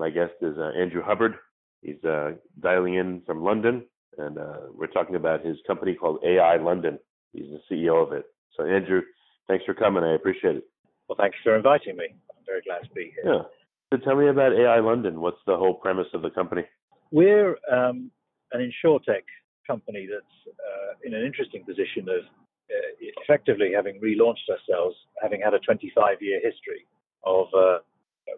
My guest is uh, Andrew Hubbard. He's uh, dialing in from London, and uh, we're talking about his company called AI London. He's the CEO of it. So, Andrew, thanks for coming. I appreciate it. Well, thanks for inviting me. I'm very glad to be here. Yeah. So, tell me about AI London. What's the whole premise of the company? We're um, an insurtech company that's uh, in an interesting position of uh, effectively having relaunched ourselves, having had a 25 year history of uh,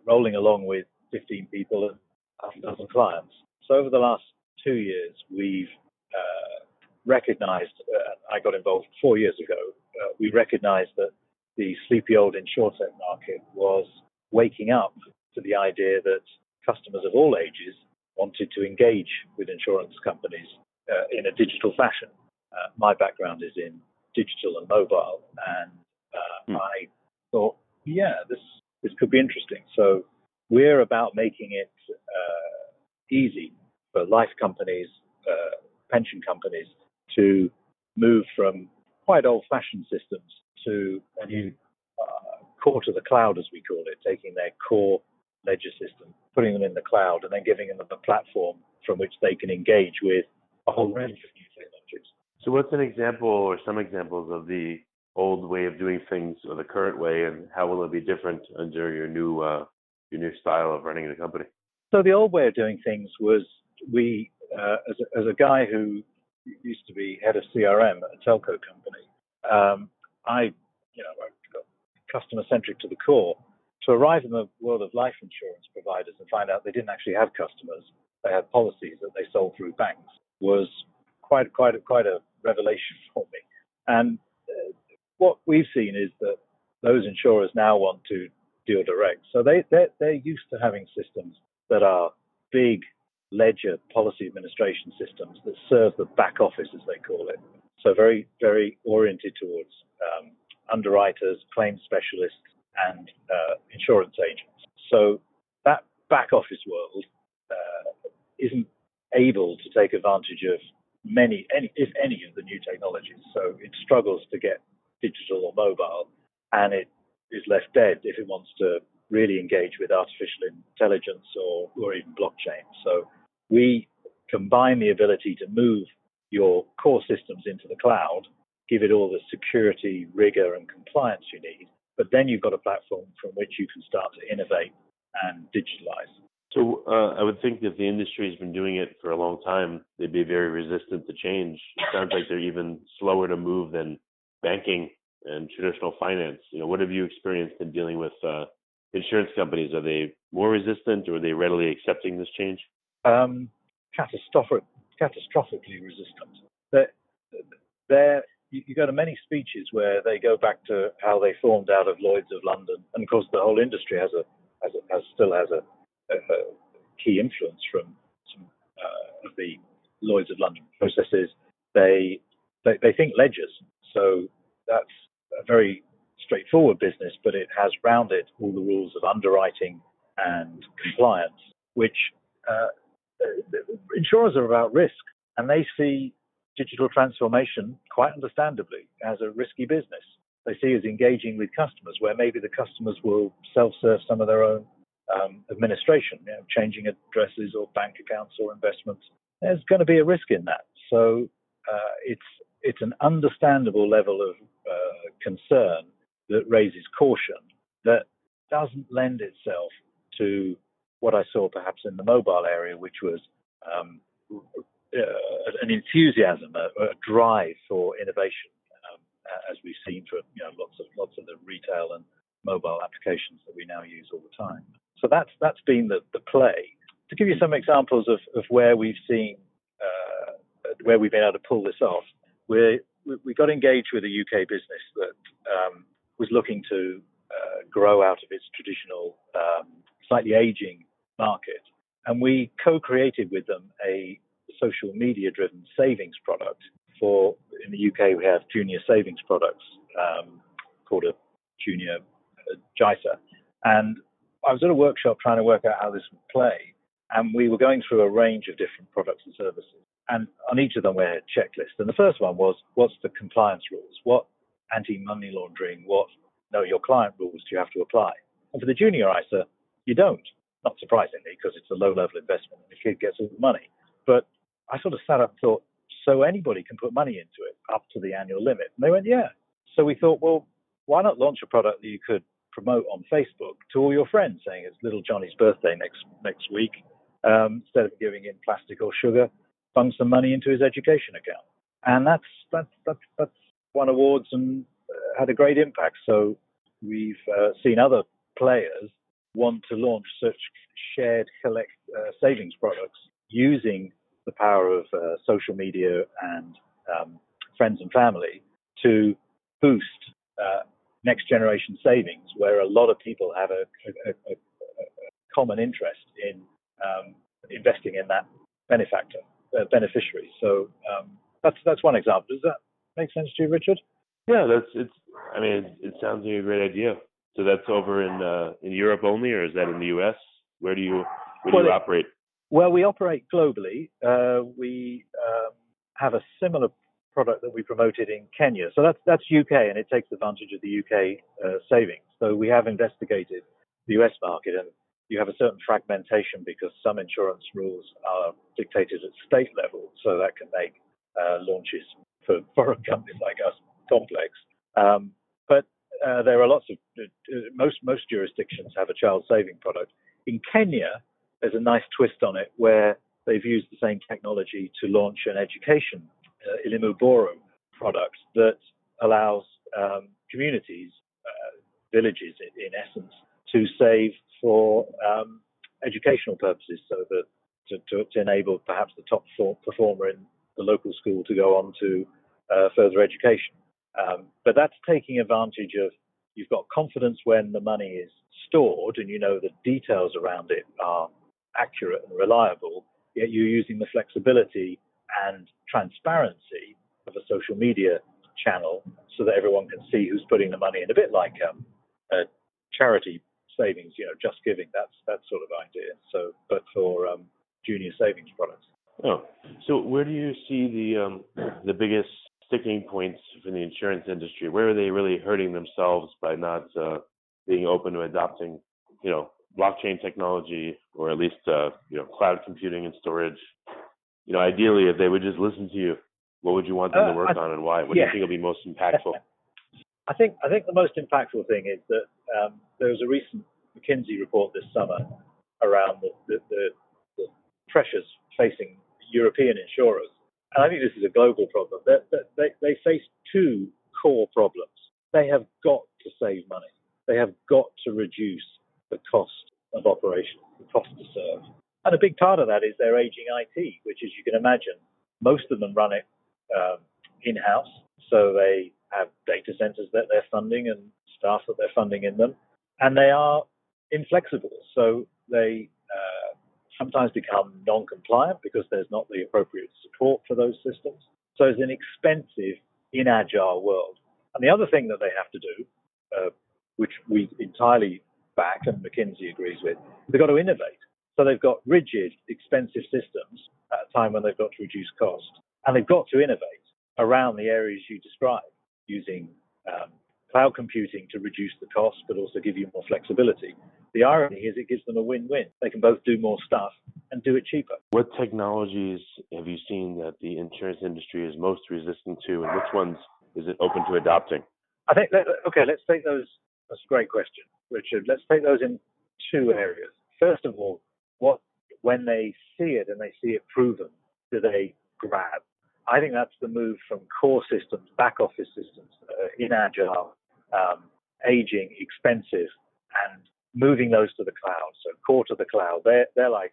rolling along with 15 people and half a dozen clients. So over the last two years, we've uh, recognized, uh, I got involved four years ago, uh, we recognized that the sleepy old insurtech market was waking up to the idea that customers of all ages wanted to engage with insurance companies uh, in a digital fashion. Uh, my background is in digital and mobile, and uh, mm. I thought, yeah, this this could be interesting. So we're about making it uh, easy for life companies, uh, pension companies to move from quite old-fashioned systems to a new uh, core to the cloud, as we call it, taking their core ledger system, putting them in the cloud, and then giving them a platform from which they can engage with a whole range of new technologies. So, what's an example or some examples of the old way of doing things or the current way, and how will it be different under your new uh, your new style of running the company? So the old way of doing things was we, uh, as, a, as, a, guy who used to be head of CRM at a telco company, um, I, you know, customer centric to the core. To arrive in the world of life insurance providers and find out they didn't actually have customers, they had policies that they sold through banks, was quite quite a, quite a revelation for me. And uh, what we've seen is that those insurers now want to deal direct. So they they're, they're used to having systems that are big ledger policy administration systems that serve the back office, as they call it. So very very oriented towards um, underwriters, claims specialists, and uh, insurance agents. So that back office world uh, isn't able to take advantage of many, any, if any, of the new technologies. So it struggles to get digital or mobile, and it is left dead if it wants to really engage with artificial intelligence or, or even blockchain. So we combine the ability to move your core systems into the cloud, give it all the security, rigor, and compliance you need, but then you've got a platform from which you can start to innovate and digitalize. So uh, I would think that the industry has been doing it for a long time. They'd be very resistant to change. It sounds like they're even slower to move than banking and traditional finance. You know, what have you experienced in dealing with uh, insurance companies? Are they more resistant, or are they readily accepting this change? Um, catastrophic, catastrophically resistant. They're, you, you go to many speeches where they go back to how they formed out of Lloyd's of London, and of course the whole industry has a has, a, has still has a, a, a, key influence from some uh, of the Lloyd's of London processes. They, they they think ledgers, so that's a very straightforward business, but it has rounded all the rules of underwriting and compliance, which uh, insurers are about risk, and they see digital transformation quite understandably as a risky business. They see as engaging with customers, where maybe the customers will self-serve some of their own um, administration, you know, changing addresses or bank accounts or investments. There's going to be a risk in that. So uh, it's it's an understandable level of concern that raises caution that doesn't lend itself to what I saw perhaps in the mobile area, which was um, uh, an enthusiasm, a, a, drive for innovation, um, as we've seen for you know lots of lots of the retail and mobile applications that we now use all the time. So that's that's been the, the play. To give you some examples of, of where we've seen uh, where we've been able to pull this off, we're we we got engaged with a UK business that um, was looking to uh, grow out of its traditional, um, slightly aging market and we co-created with them a social media-driven savings product. For in the UK, we have junior savings products um, called a junior uh, JISA, and I was at a workshop trying to work out how this would play, and we were going through a range of different products and services. And on each of them, we had a checklist. And the first one was, what's the compliance rules? What anti-money laundering, what know your client rules do you have to apply? And for the junior ISA, you don't, not surprisingly, because it's a low-level investment and the kid gets all the money. But I sort of sat up and thought, so anybody can put money into it up to the annual limit. And they went, yeah. So we thought, well, why not launch a product that you could promote on Facebook to all your friends, saying it's little Johnny's birthday next next week. Um, instead of giving him plastic or sugar, fund some money into his education account, and that's that's that's, that's won awards and uh, had a great impact. So we've uh, seen other players want to launch such shared collect uh, savings products using the power of uh, social media and um, friends and family to boost uh, next generation savings, where a lot of people have a, a, a, a common interest in um, investing in that benefactor, uh, beneficiary. So um, that's that's one example. Does that make sense to you, Richard? Yeah, that's it's. I mean, it, it sounds like a great idea. So that's over in uh, in Europe only, or is that in the U.S.? Where do you where do well, you operate? Well, we operate globally. Uh, we um, have a similar product that we promoted in Kenya. So that's that's UK, and it takes advantage of the UK uh, savings. So we have investigated the US market, and you have a certain fragmentation because some insurance rules are dictated at state level, so that can make uh, launches for foreign companies like us complex. Um, but uh, there are lots of uh, most most jurisdictions have a child saving product. In Kenya, there's a nice twist on it where they've used the same technology to launch an education uh, Elimu Bora product that allows um, communities, uh, villages in, in, essence, to save for um, educational purposes, so that to, to, to, enable perhaps the top performer in the local school to go on to uh, further education. Um, but that's taking advantage of you've got confidence when the money is stored and you know the details around it are accurate and reliable, yet you're using the flexibility and transparency of a social media channel so that everyone can see who's putting the money in. A bit like um, a charity savings, you know, just giving. That's that sort of idea. So, but for um, junior savings products. Oh, so where do you see the um, the biggest sticking points for the insurance industry? Where are they really hurting themselves by not uh, being open to adopting, you know, blockchain technology or at least uh, you know cloud computing and storage you know, ideally, if they would just listen to you, what would you want them uh, to work I, on and why? What yeah. do you think will be most impactful? I think I think the most impactful thing is that um, there was a recent McKinsey report this summer around the, the, the, the pressures facing European insurers, and I think this is a global problem. They, they, they face two core problems. They have got to save money. They have got to reduce the cost of operation, the cost to serve. And a big part of that is their aging IT, which, as you can imagine, most of them run it um, in house. So they have data centers that they're funding and staff that they're funding in them. And they are inflexible. So they uh, sometimes become non compliant because there's not the appropriate support for those systems. So it's an expensive, inagile world. And the other thing that they have to do, uh, which we entirely back and McKinsey agrees with, they've got to innovate. So they've got rigid, expensive systems at a time when they've got to reduce cost. And they've got to innovate around the areas you describe using um, cloud computing to reduce the cost, but also give you more flexibility. The irony is it gives them a win-win. They can both do more stuff and do it cheaper. What technologies have you seen that the insurance industry is most resistant to, and which ones is it open to adopting? I think, okay, let's take those. That's a great question, Richard. Let's take those in two areas. First of all, what when they see it and they see it proven, do they grab? I think that's the move from core systems, back office systems, uh, inagile, um, aging, expensive, and moving those to the cloud. So core to the cloud, they're they're like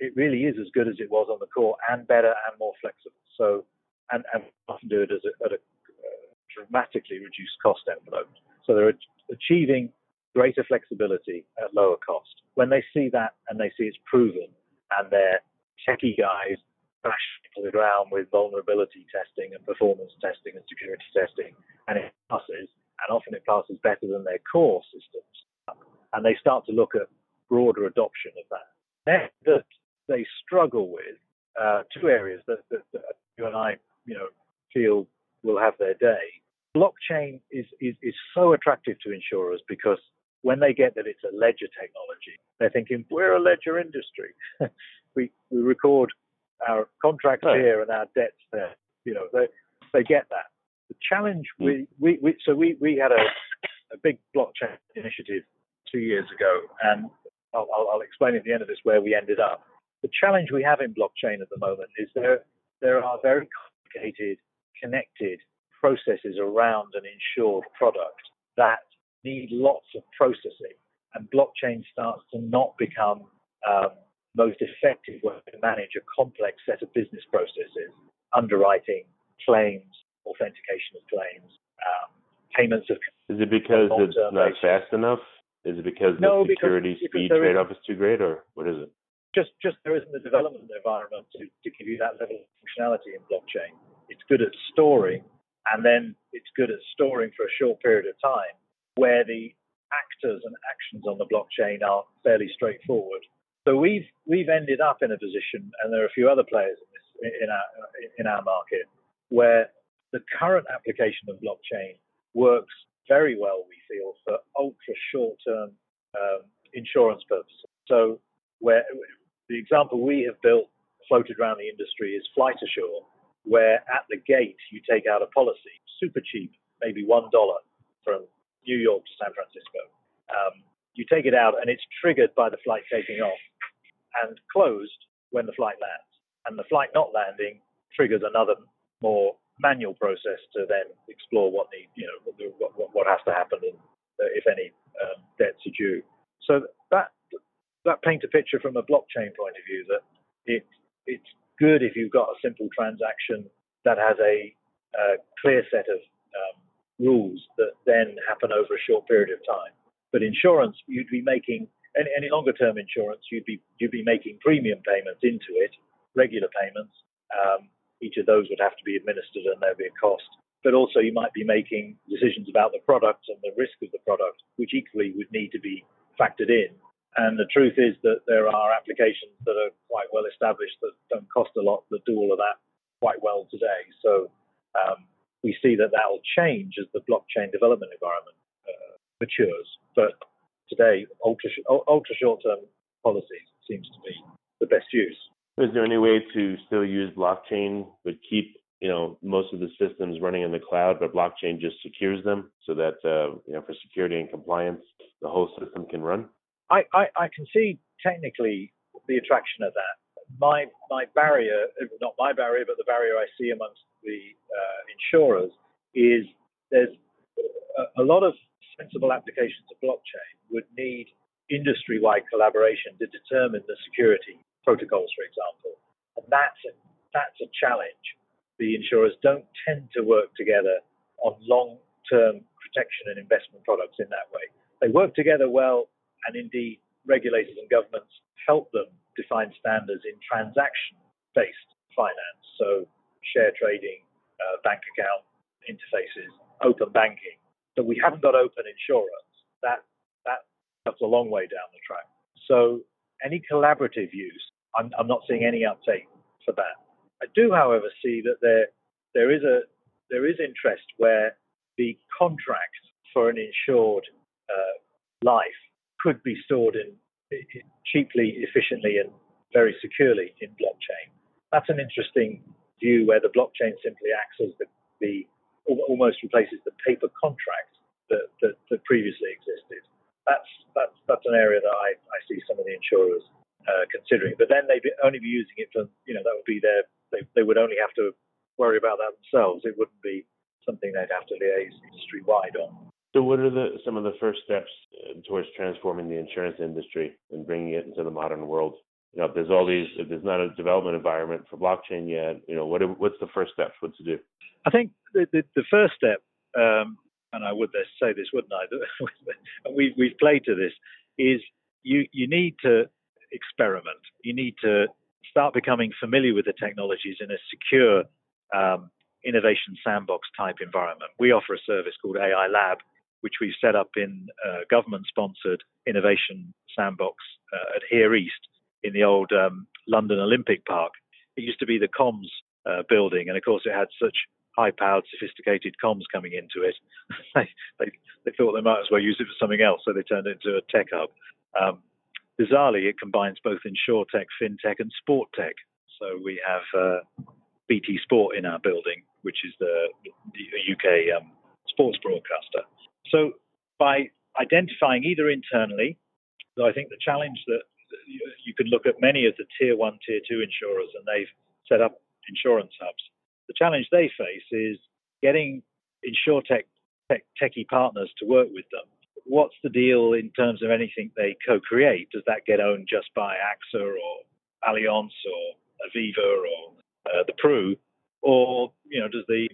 it really is as good as it was on the core, and better and more flexible. So and and often do it as a, at a uh, dramatically reduced cost envelope. So they're achieving greater flexibility at lower cost. When they see that and they see it's proven, and their techie guys crash to the ground with vulnerability testing and performance testing and security testing, and it passes, and often it passes better than their core systems. And they start to look at broader adoption of that. That they struggle with uh, two areas that, that, that, you and I, you know, feel will have their day. Blockchain is, is, is so attractive to insurers because when they get that it's a ledger technology, they're thinking, we're a ledger industry. we, we record our contracts right. here and our debts there. You know, they, they get that. The challenge mm. we, we, we so we, we had a, a big blockchain initiative two years ago, and I'll, I'll, I'll explain at the end of this where we ended up. The challenge we have in blockchain at the moment is there there are very complicated, connected processes around an insured product that need lots of processing, and blockchain starts to not become um, most effective way to manage a complex set of business processes, underwriting, claims, authentication of claims, um, payments of. Is it because it's not fast enough? Is it because no, the security because, speed because trade-off is too great, or what is it? Just, just there isn't the development environment to, to give you that level of functionality in blockchain. It's good at storing, and then it's good at storing for a short period of time, where the actors and actions on the blockchain are fairly straightforward. So we've we've ended up in a position, and there are a few other players in, this, in our in our market, where the current application of blockchain works very well, we feel, for ultra short-term um, insurance purposes. So where the example we have built, floated around the industry, is Flight Assure, where at the gate you take out a policy, super cheap, maybe one dollar from New York to San Francisco. Um, you take it out and it's triggered by the flight taking off and closed when the flight lands. And the flight not landing triggers another more manual process to then explore what need, you know, what, what, what has to happen and uh, if any um, debts are due. So that that paints a picture from a blockchain point of view that it it's good if you've got a simple transaction that has a, a clear set of um, rules that then happen over a short period of time. But insurance, you'd be making any, any longer term insurance, you'd be you'd be making premium payments into it, regular payments. Um, each of those would have to be administered, and there'd be a cost. But also, you might be making decisions about the product and the risk of the product, which equally would need to be factored in. And the truth is that there are applications that are quite well established that don't cost a lot that do all of that quite well today. So um, we see that that will change as the blockchain development environment uh, matures. But today, ultra, ultra short-term policies seems to be the best use. Is there any way to still use blockchain but keep you know most of the systems running in the cloud, but blockchain just secures them so that uh, you know for security and compliance the whole system can run? I, I, I can see technically the attraction of that. My my barrier, not my barrier, but the barrier I see amongst the uh, insurers is there's a, a lot of sensible applications of blockchain would need industry-wide collaboration to determine the security protocols, for example. And that's a, that's a challenge. The insurers don't tend to work together on long-term protection and investment products in that way. They work together well, and indeed, regulators and governments help them define standards in transaction-based finance, so share trading, uh, bank account interfaces, open banking that we haven't got open insurance. That that that's a long way down the track. So any collaborative use, I'm, I'm not seeing any uptake for that. I do, however, see that there there is a there is interest where the contract for an insured uh, life could be stored in, in cheaply, efficiently, and very securely in blockchain. That's an interesting view where the blockchain simply acts as the, the almost replaces the paper contract that, that, that previously existed. That's, that's, that's an area that I, I see some of the insurers uh, considering. But then they'd be, only be using it for, you know, that would be their, they, they would only have to worry about that themselves. It wouldn't be something they'd have to liaise industry wide on. So, what are the some of the first steps uh, towards transforming the insurance industry and bringing it into the modern world? You know, if there's all these, if there's not a development environment for blockchain yet, you know, what what's the first steps? What to do? I think the, the, the first step, um, and I would say this, wouldn't I? we've we've played to this. Is you you need to experiment. You need to start becoming familiar with the technologies in a secure um, innovation sandbox type environment. We offer a service called AI Lab, which we've set up in a government sponsored innovation sandbox uh, at Here East in the old um, London Olympic Park. It used to be the comms uh, building, and of course, it had such high powered, sophisticated comms coming into it. they, they, thought they might as well use it for something else, so they turned it into a tech hub. Um, bizarrely, it combines both insure tech, fintech, and sport tech. So we have uh, BT Sport in our building, which is the, the UK um, sports broadcaster. So by identifying either internally, so I think the challenge that you can look at many of the tier one, tier two insurers, and they've set up insurance hubs. The challenge they face is getting insurtech tech, techie partners to work with them. What's the deal in terms of anything they co-create? Does that get owned just by AXA or Allianz or Aviva or uh, the Pru, or you know, does the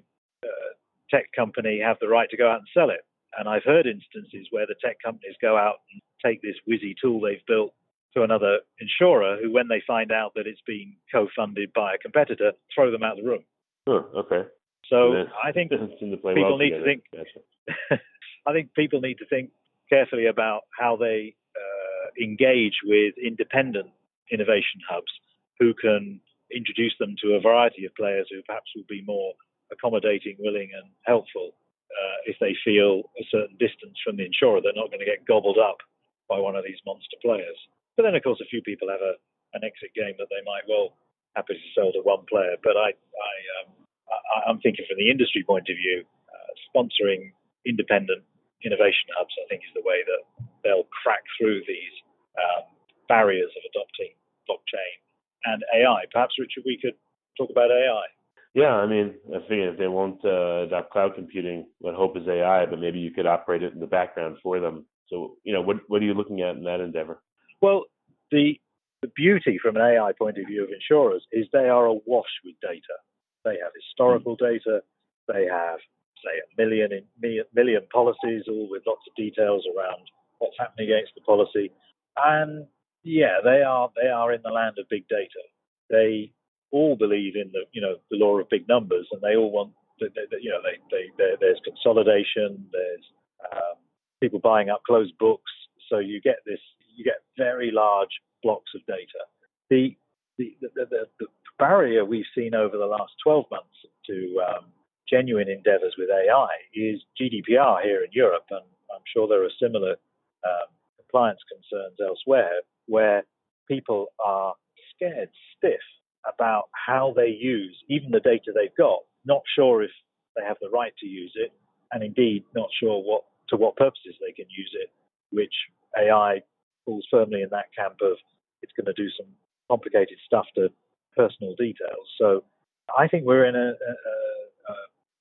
uh, tech company have the right to go out and sell it? And I've heard instances where the tech companies go out and take this whizzy tool they've built to another insurer who, when they find out that it's being co-funded by a competitor, throw them out of the room. Oh, okay. So I think people well need together. to think. Gotcha. I think people need to think carefully about how they uh, engage with independent innovation hubs who can introduce them to a variety of players who perhaps will be more accommodating, willing, and helpful uh, if they feel a certain distance from the insurer. They're not going to get gobbled up by one of these monster players. But then, of course, a few people have a, an exit game that they might well happy to sell to one player. But I, I, um, I am thinking from the industry point of view, uh, sponsoring independent innovation hubs, I think, is the way that they'll crack through these um, barriers of adopting blockchain and AI. Perhaps, Richard, we could talk about AI. Yeah, I mean, I figure if they won't uh, adopt cloud computing, what hope is AI? But maybe you could operate it in the background for them. So, you know, what what are you looking at in that endeavor? Well, the the beauty from an AI point of view of insurers is they are awash with data. They have historical data. They have, say, a million in, million policies, all with lots of details around what's happening against the policy. And yeah, they are they are in the land of big data. They all believe in the you know the law of big numbers, and they all want you know they, there's consolidation, there's um, people buying up closed books, so you get this you get very large blocks of data. The the, the, the, barrier we've seen over the last 12 months to um, genuine endeavors with AI is GDPR here in Europe, and I'm sure there are similar um, compliance concerns elsewhere where people are scared stiff about how they use even the data they've got, not sure if they have the right to use it, and indeed not sure what to what purposes they can use it, which AI falls firmly in that camp of it's going to do some complicated stuff to personal details. So I think we're in a, a, a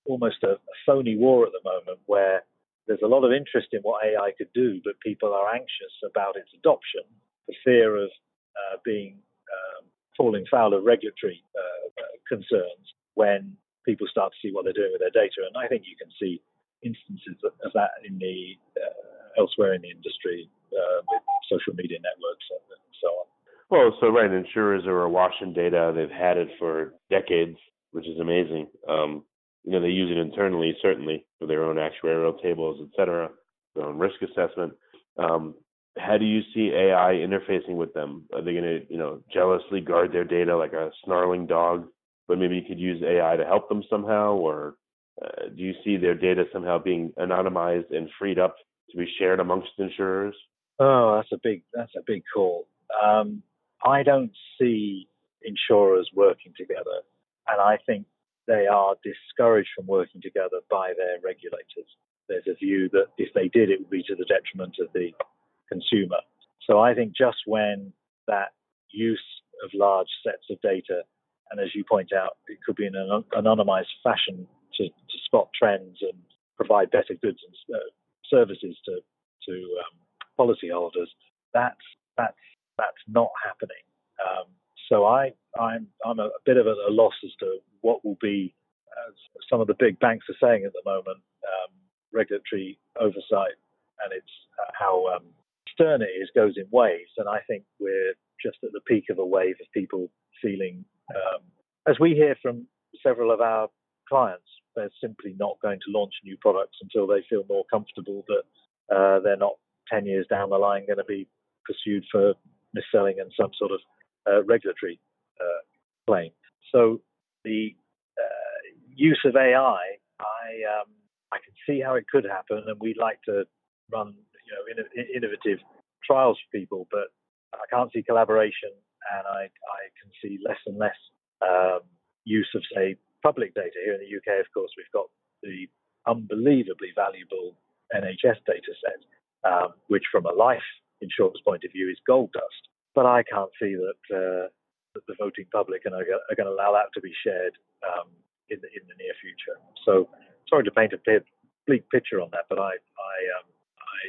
almost a, a phony war at the moment where there's a lot of interest in what AI could do, but people are anxious about its adoption for fear of uh, being um, falling foul of regulatory uh, concerns when people start to see what they're doing with their data. And I think you can see instances of that in the uh, elsewhere in the industry uh, with social media networks and, and, so on. Well, so right, insurers are awash in data. They've had it for decades, which is amazing. Um, you know, they use it internally, certainly, for their own actuarial tables, et cetera, their own risk assessment. Um, how do you see AI interfacing with them? Are they going to, you know, jealously guard their data like a snarling dog? But maybe you could use AI to help them somehow, or uh, do you see their data somehow being anonymized and freed up to be shared amongst insurers? Oh, that's a big that's a big call. Um, I don't see insurers working together, and I think they are discouraged from working together by their regulators. There's a view that if they did, it would be to the detriment of the consumer. So I think just when that use of large sets of data, and as you point out, it could be in an anonymized fashion to, to spot trends and provide better goods and uh, services to to um, policyholders. That's that's that's not happening. Um, so I I'm I'm a, bit of a, a, loss as to what will be. As some of the big banks are saying at the moment, um, regulatory oversight and it's uh, how um, stern it is goes in waves, and I think we're just at the peak of a wave of people feeling, um, as we hear from several of our clients, they're simply not going to launch new products until they feel more comfortable that uh, they're not 10 years down the line going to be pursued for mis-selling and some sort of uh, regulatory uh, claim. So the uh, use of AI, I um, I can see how it could happen, and we'd like to run you know innovative trials for people, but I can't see collaboration, and I I can see less and less um, use of say public data here in the UK. Of course, we've got the unbelievably valuable NHS data set, um, which from a life insurance point of view is gold dust. But I can't see that, uh, that the voting public are, are going to allow that to be shared um, in, the, in the near future. So sorry to paint a bleak picture on that, but I, I, um, I,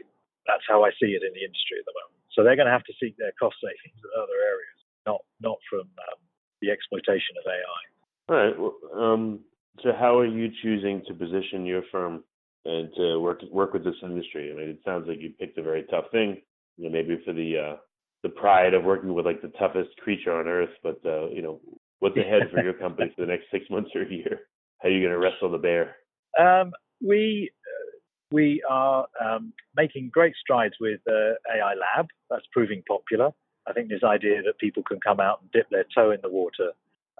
that's how I see it in the industry at the moment. So they're going to have to seek their cost savings in other areas, not not from um, the exploitation of AI. All right. Well, um, so how are you choosing to position your firm and to work work with this industry? I mean, it sounds like you picked a very tough thing. You know, maybe for the uh, the pride of working with like the toughest creature on earth, but uh, you know, what's ahead for your company for the next six months or a year? How are you going to wrestle the bear? Um, we uh, we are um, making great strides with uh, AI Lab. That's proving popular. I think this idea that people can come out and dip their toe in the water.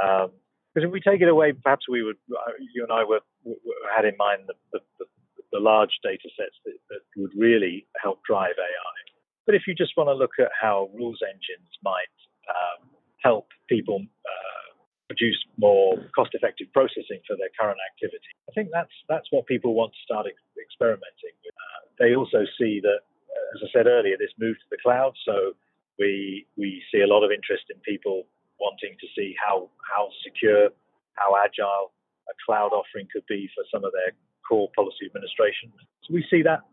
Um, because if we take it away, perhaps we would. Uh, you and I were, were had in mind the, the, the, large data sets that, that, would really help drive AI. But if you just want to look at how rules engines might um, help people uh, produce more cost-effective processing for their current activity. I think that's that's what people want to start ex- experimenting with. Uh, they also see that, uh, as I said earlier, this move to the cloud. So we we see a lot of interest in people wanting to see how how secure, how agile a cloud offering could be for some of their core policy administration. So we see that that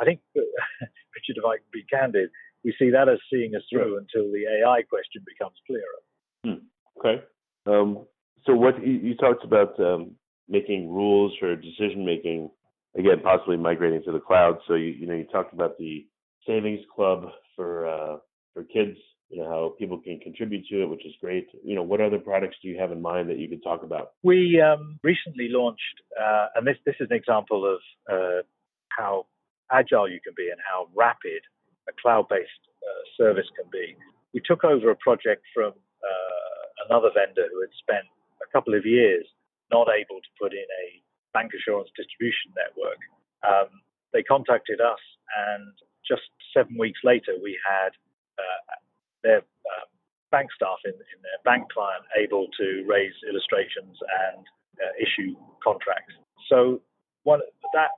I think Richard, if I can be candid, we see that as seeing us through until the AI question becomes clearer. Hmm. Okay. Um, so what you, you talked about um, making rules for decision making, again, possibly migrating to the cloud. So you, you know you talked about the savings club for uh, for kids. You know how people can contribute to it, which is great. You know what other products do you have in mind that you could talk about? We um, recently launched, uh, and this this is an example of uh, how agile you can be and how rapid a cloud-based uh, service can be. We took over a project from uh, another vendor who had spent a couple of years not able to put in a bank assurance distribution network. Um, they contacted us, and just seven weeks later, we had uh, their um, bank staff in, in, their bank client able to raise illustrations and uh, issue contracts. So one, that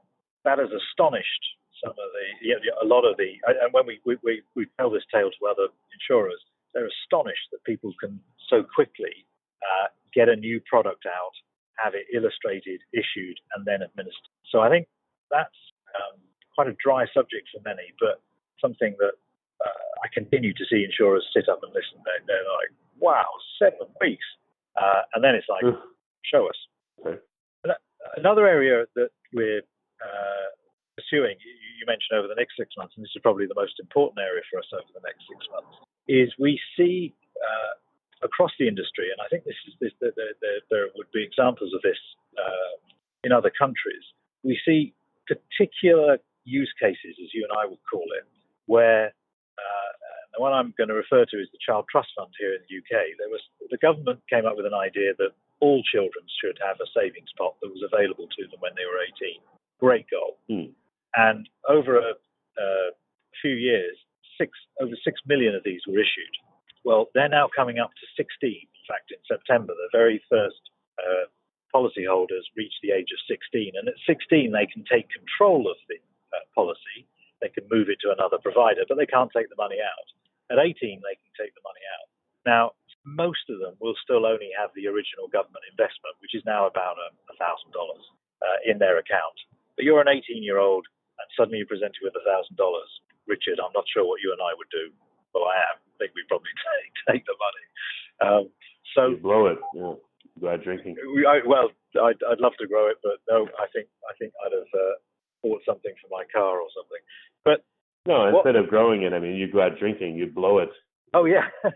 that has astonished some of the a lot of the and when we, we, we tell this tale to other insurers, they're astonished that people can so quickly uh, get a new product out, have it illustrated, issued, and then administered. So I think that's um, quite a dry subject for many, but something that uh, I continue to see insurers sit up and listen. They're, they're like, wow, seven weeks. Uh, and then it's like, show us. Okay. Another area that we're uh, pursuing, you mentioned over the next six months, and this is probably the most important area for us over the next six months, is we see uh, across the industry, and I think this is this, there, there, there would be examples of this uh, in other countries. We see particular use cases, as you and I would call it, where uh, the one I'm going to refer to is the Child Trust Fund here in the UK. There was the government came up with an idea that all children should have a savings pot that was available to them when they were 18. Great goal. Mm. And over a, uh, few years, six over six million of these were issued. Well, they're now coming up to 16. In fact, in September, the very first uh, policyholders reach the age of 16, and at 16 they can take control of the uh, policy. They can move it to another provider, but they can't take the money out. At 18, they can take the money out. Now, most of them will still only have the original government investment, which is now about a thousand dollars uh, in their account. But you're an 18 year old, and suddenly you're presented with a thousand dollars Richard, I'm not sure what you and I would do. Well, I am. I think we probably take, take the money. Um, so you blow it. Yeah. Glad drinking. We, I, well, I'd, I'd love to grow it, but no, I think I think I'd have uh, bought something for my car or something. But no, instead what, of growing it, I mean, you go out drinking, you blow it. Oh yeah,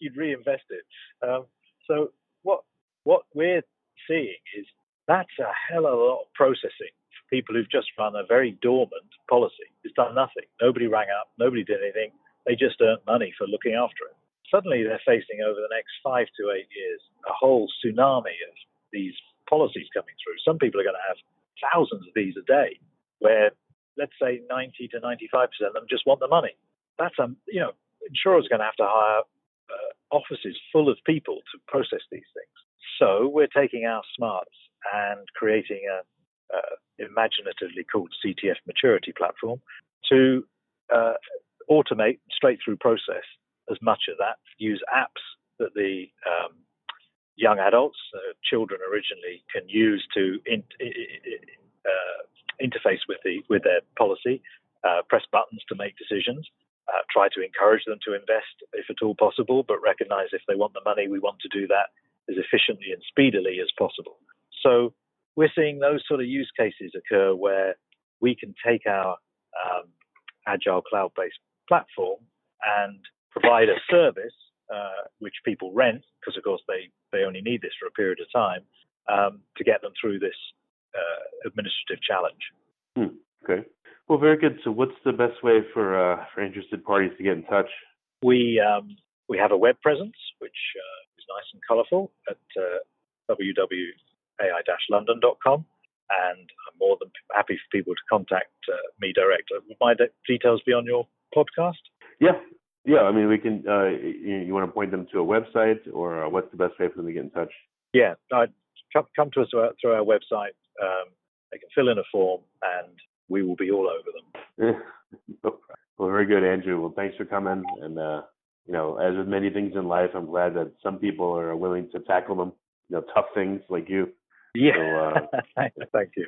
you'd reinvest it. Um, so what what we're seeing is that's a hell of a lot of processing people who've just run a very dormant policy. It's done nothing. Nobody rang up. Nobody did anything. They just earned money for looking after it. Suddenly they're facing over the next five to eight years a whole tsunami of these policies coming through. Some people are going to have thousands of these a day, where let's say 90 to 95 percent of them just want the money. That's a you know insurers are going to have to hire uh, offices full of people to process these things. So we're taking our smarts and creating a uh, imaginatively called CTF maturity platform to uh, automate straight through process as much of that. Use apps that the um, young adults, uh, children originally, can use to in, uh, interface with the with their policy, uh, press buttons to make decisions, uh, try to encourage them to invest if at all possible, but recognize if they want the money, we want to do that as efficiently and speedily as possible. So we're seeing those sort of use cases occur where we can take our um, agile cloud-based platform and provide a service uh, which people rent because of course they, they only need this for a period of time um, to get them through this uh, administrative challenge. Hmm. Okay. Well, very good. So, what's the best way for uh, for interested parties to get in touch? We um, we have a web presence which uh, is nice and colourful at uh, www.ai-london.com, and I'm more than happy for people to contact uh, me directly. Would my de- details be on your podcast? Yeah, yeah. I mean, we can. Uh, you, you, want to point them to a website, or uh, what's the best way for them to get in touch? Yeah, come, come to us through our website. Um, they can fill in a form, and we will be all over them. well, very good, Andrew. Well, thanks for coming. And uh, you know, as with many things in life, I'm glad that some people are willing to tackle them. You know, tough things like you. Yeah. So, uh, Thank you.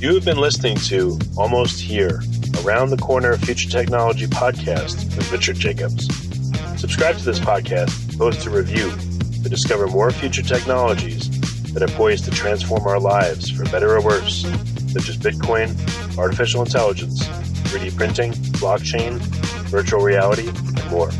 You have been listening to Almost Here, Around the Corner Future Technology podcast with Richard Jacobs. Subscribe to this podcast, post a review to discover more future technologies that are poised to transform our lives for better or worse, such as Bitcoin, artificial intelligence, 3D printing, blockchain, virtual reality, and more.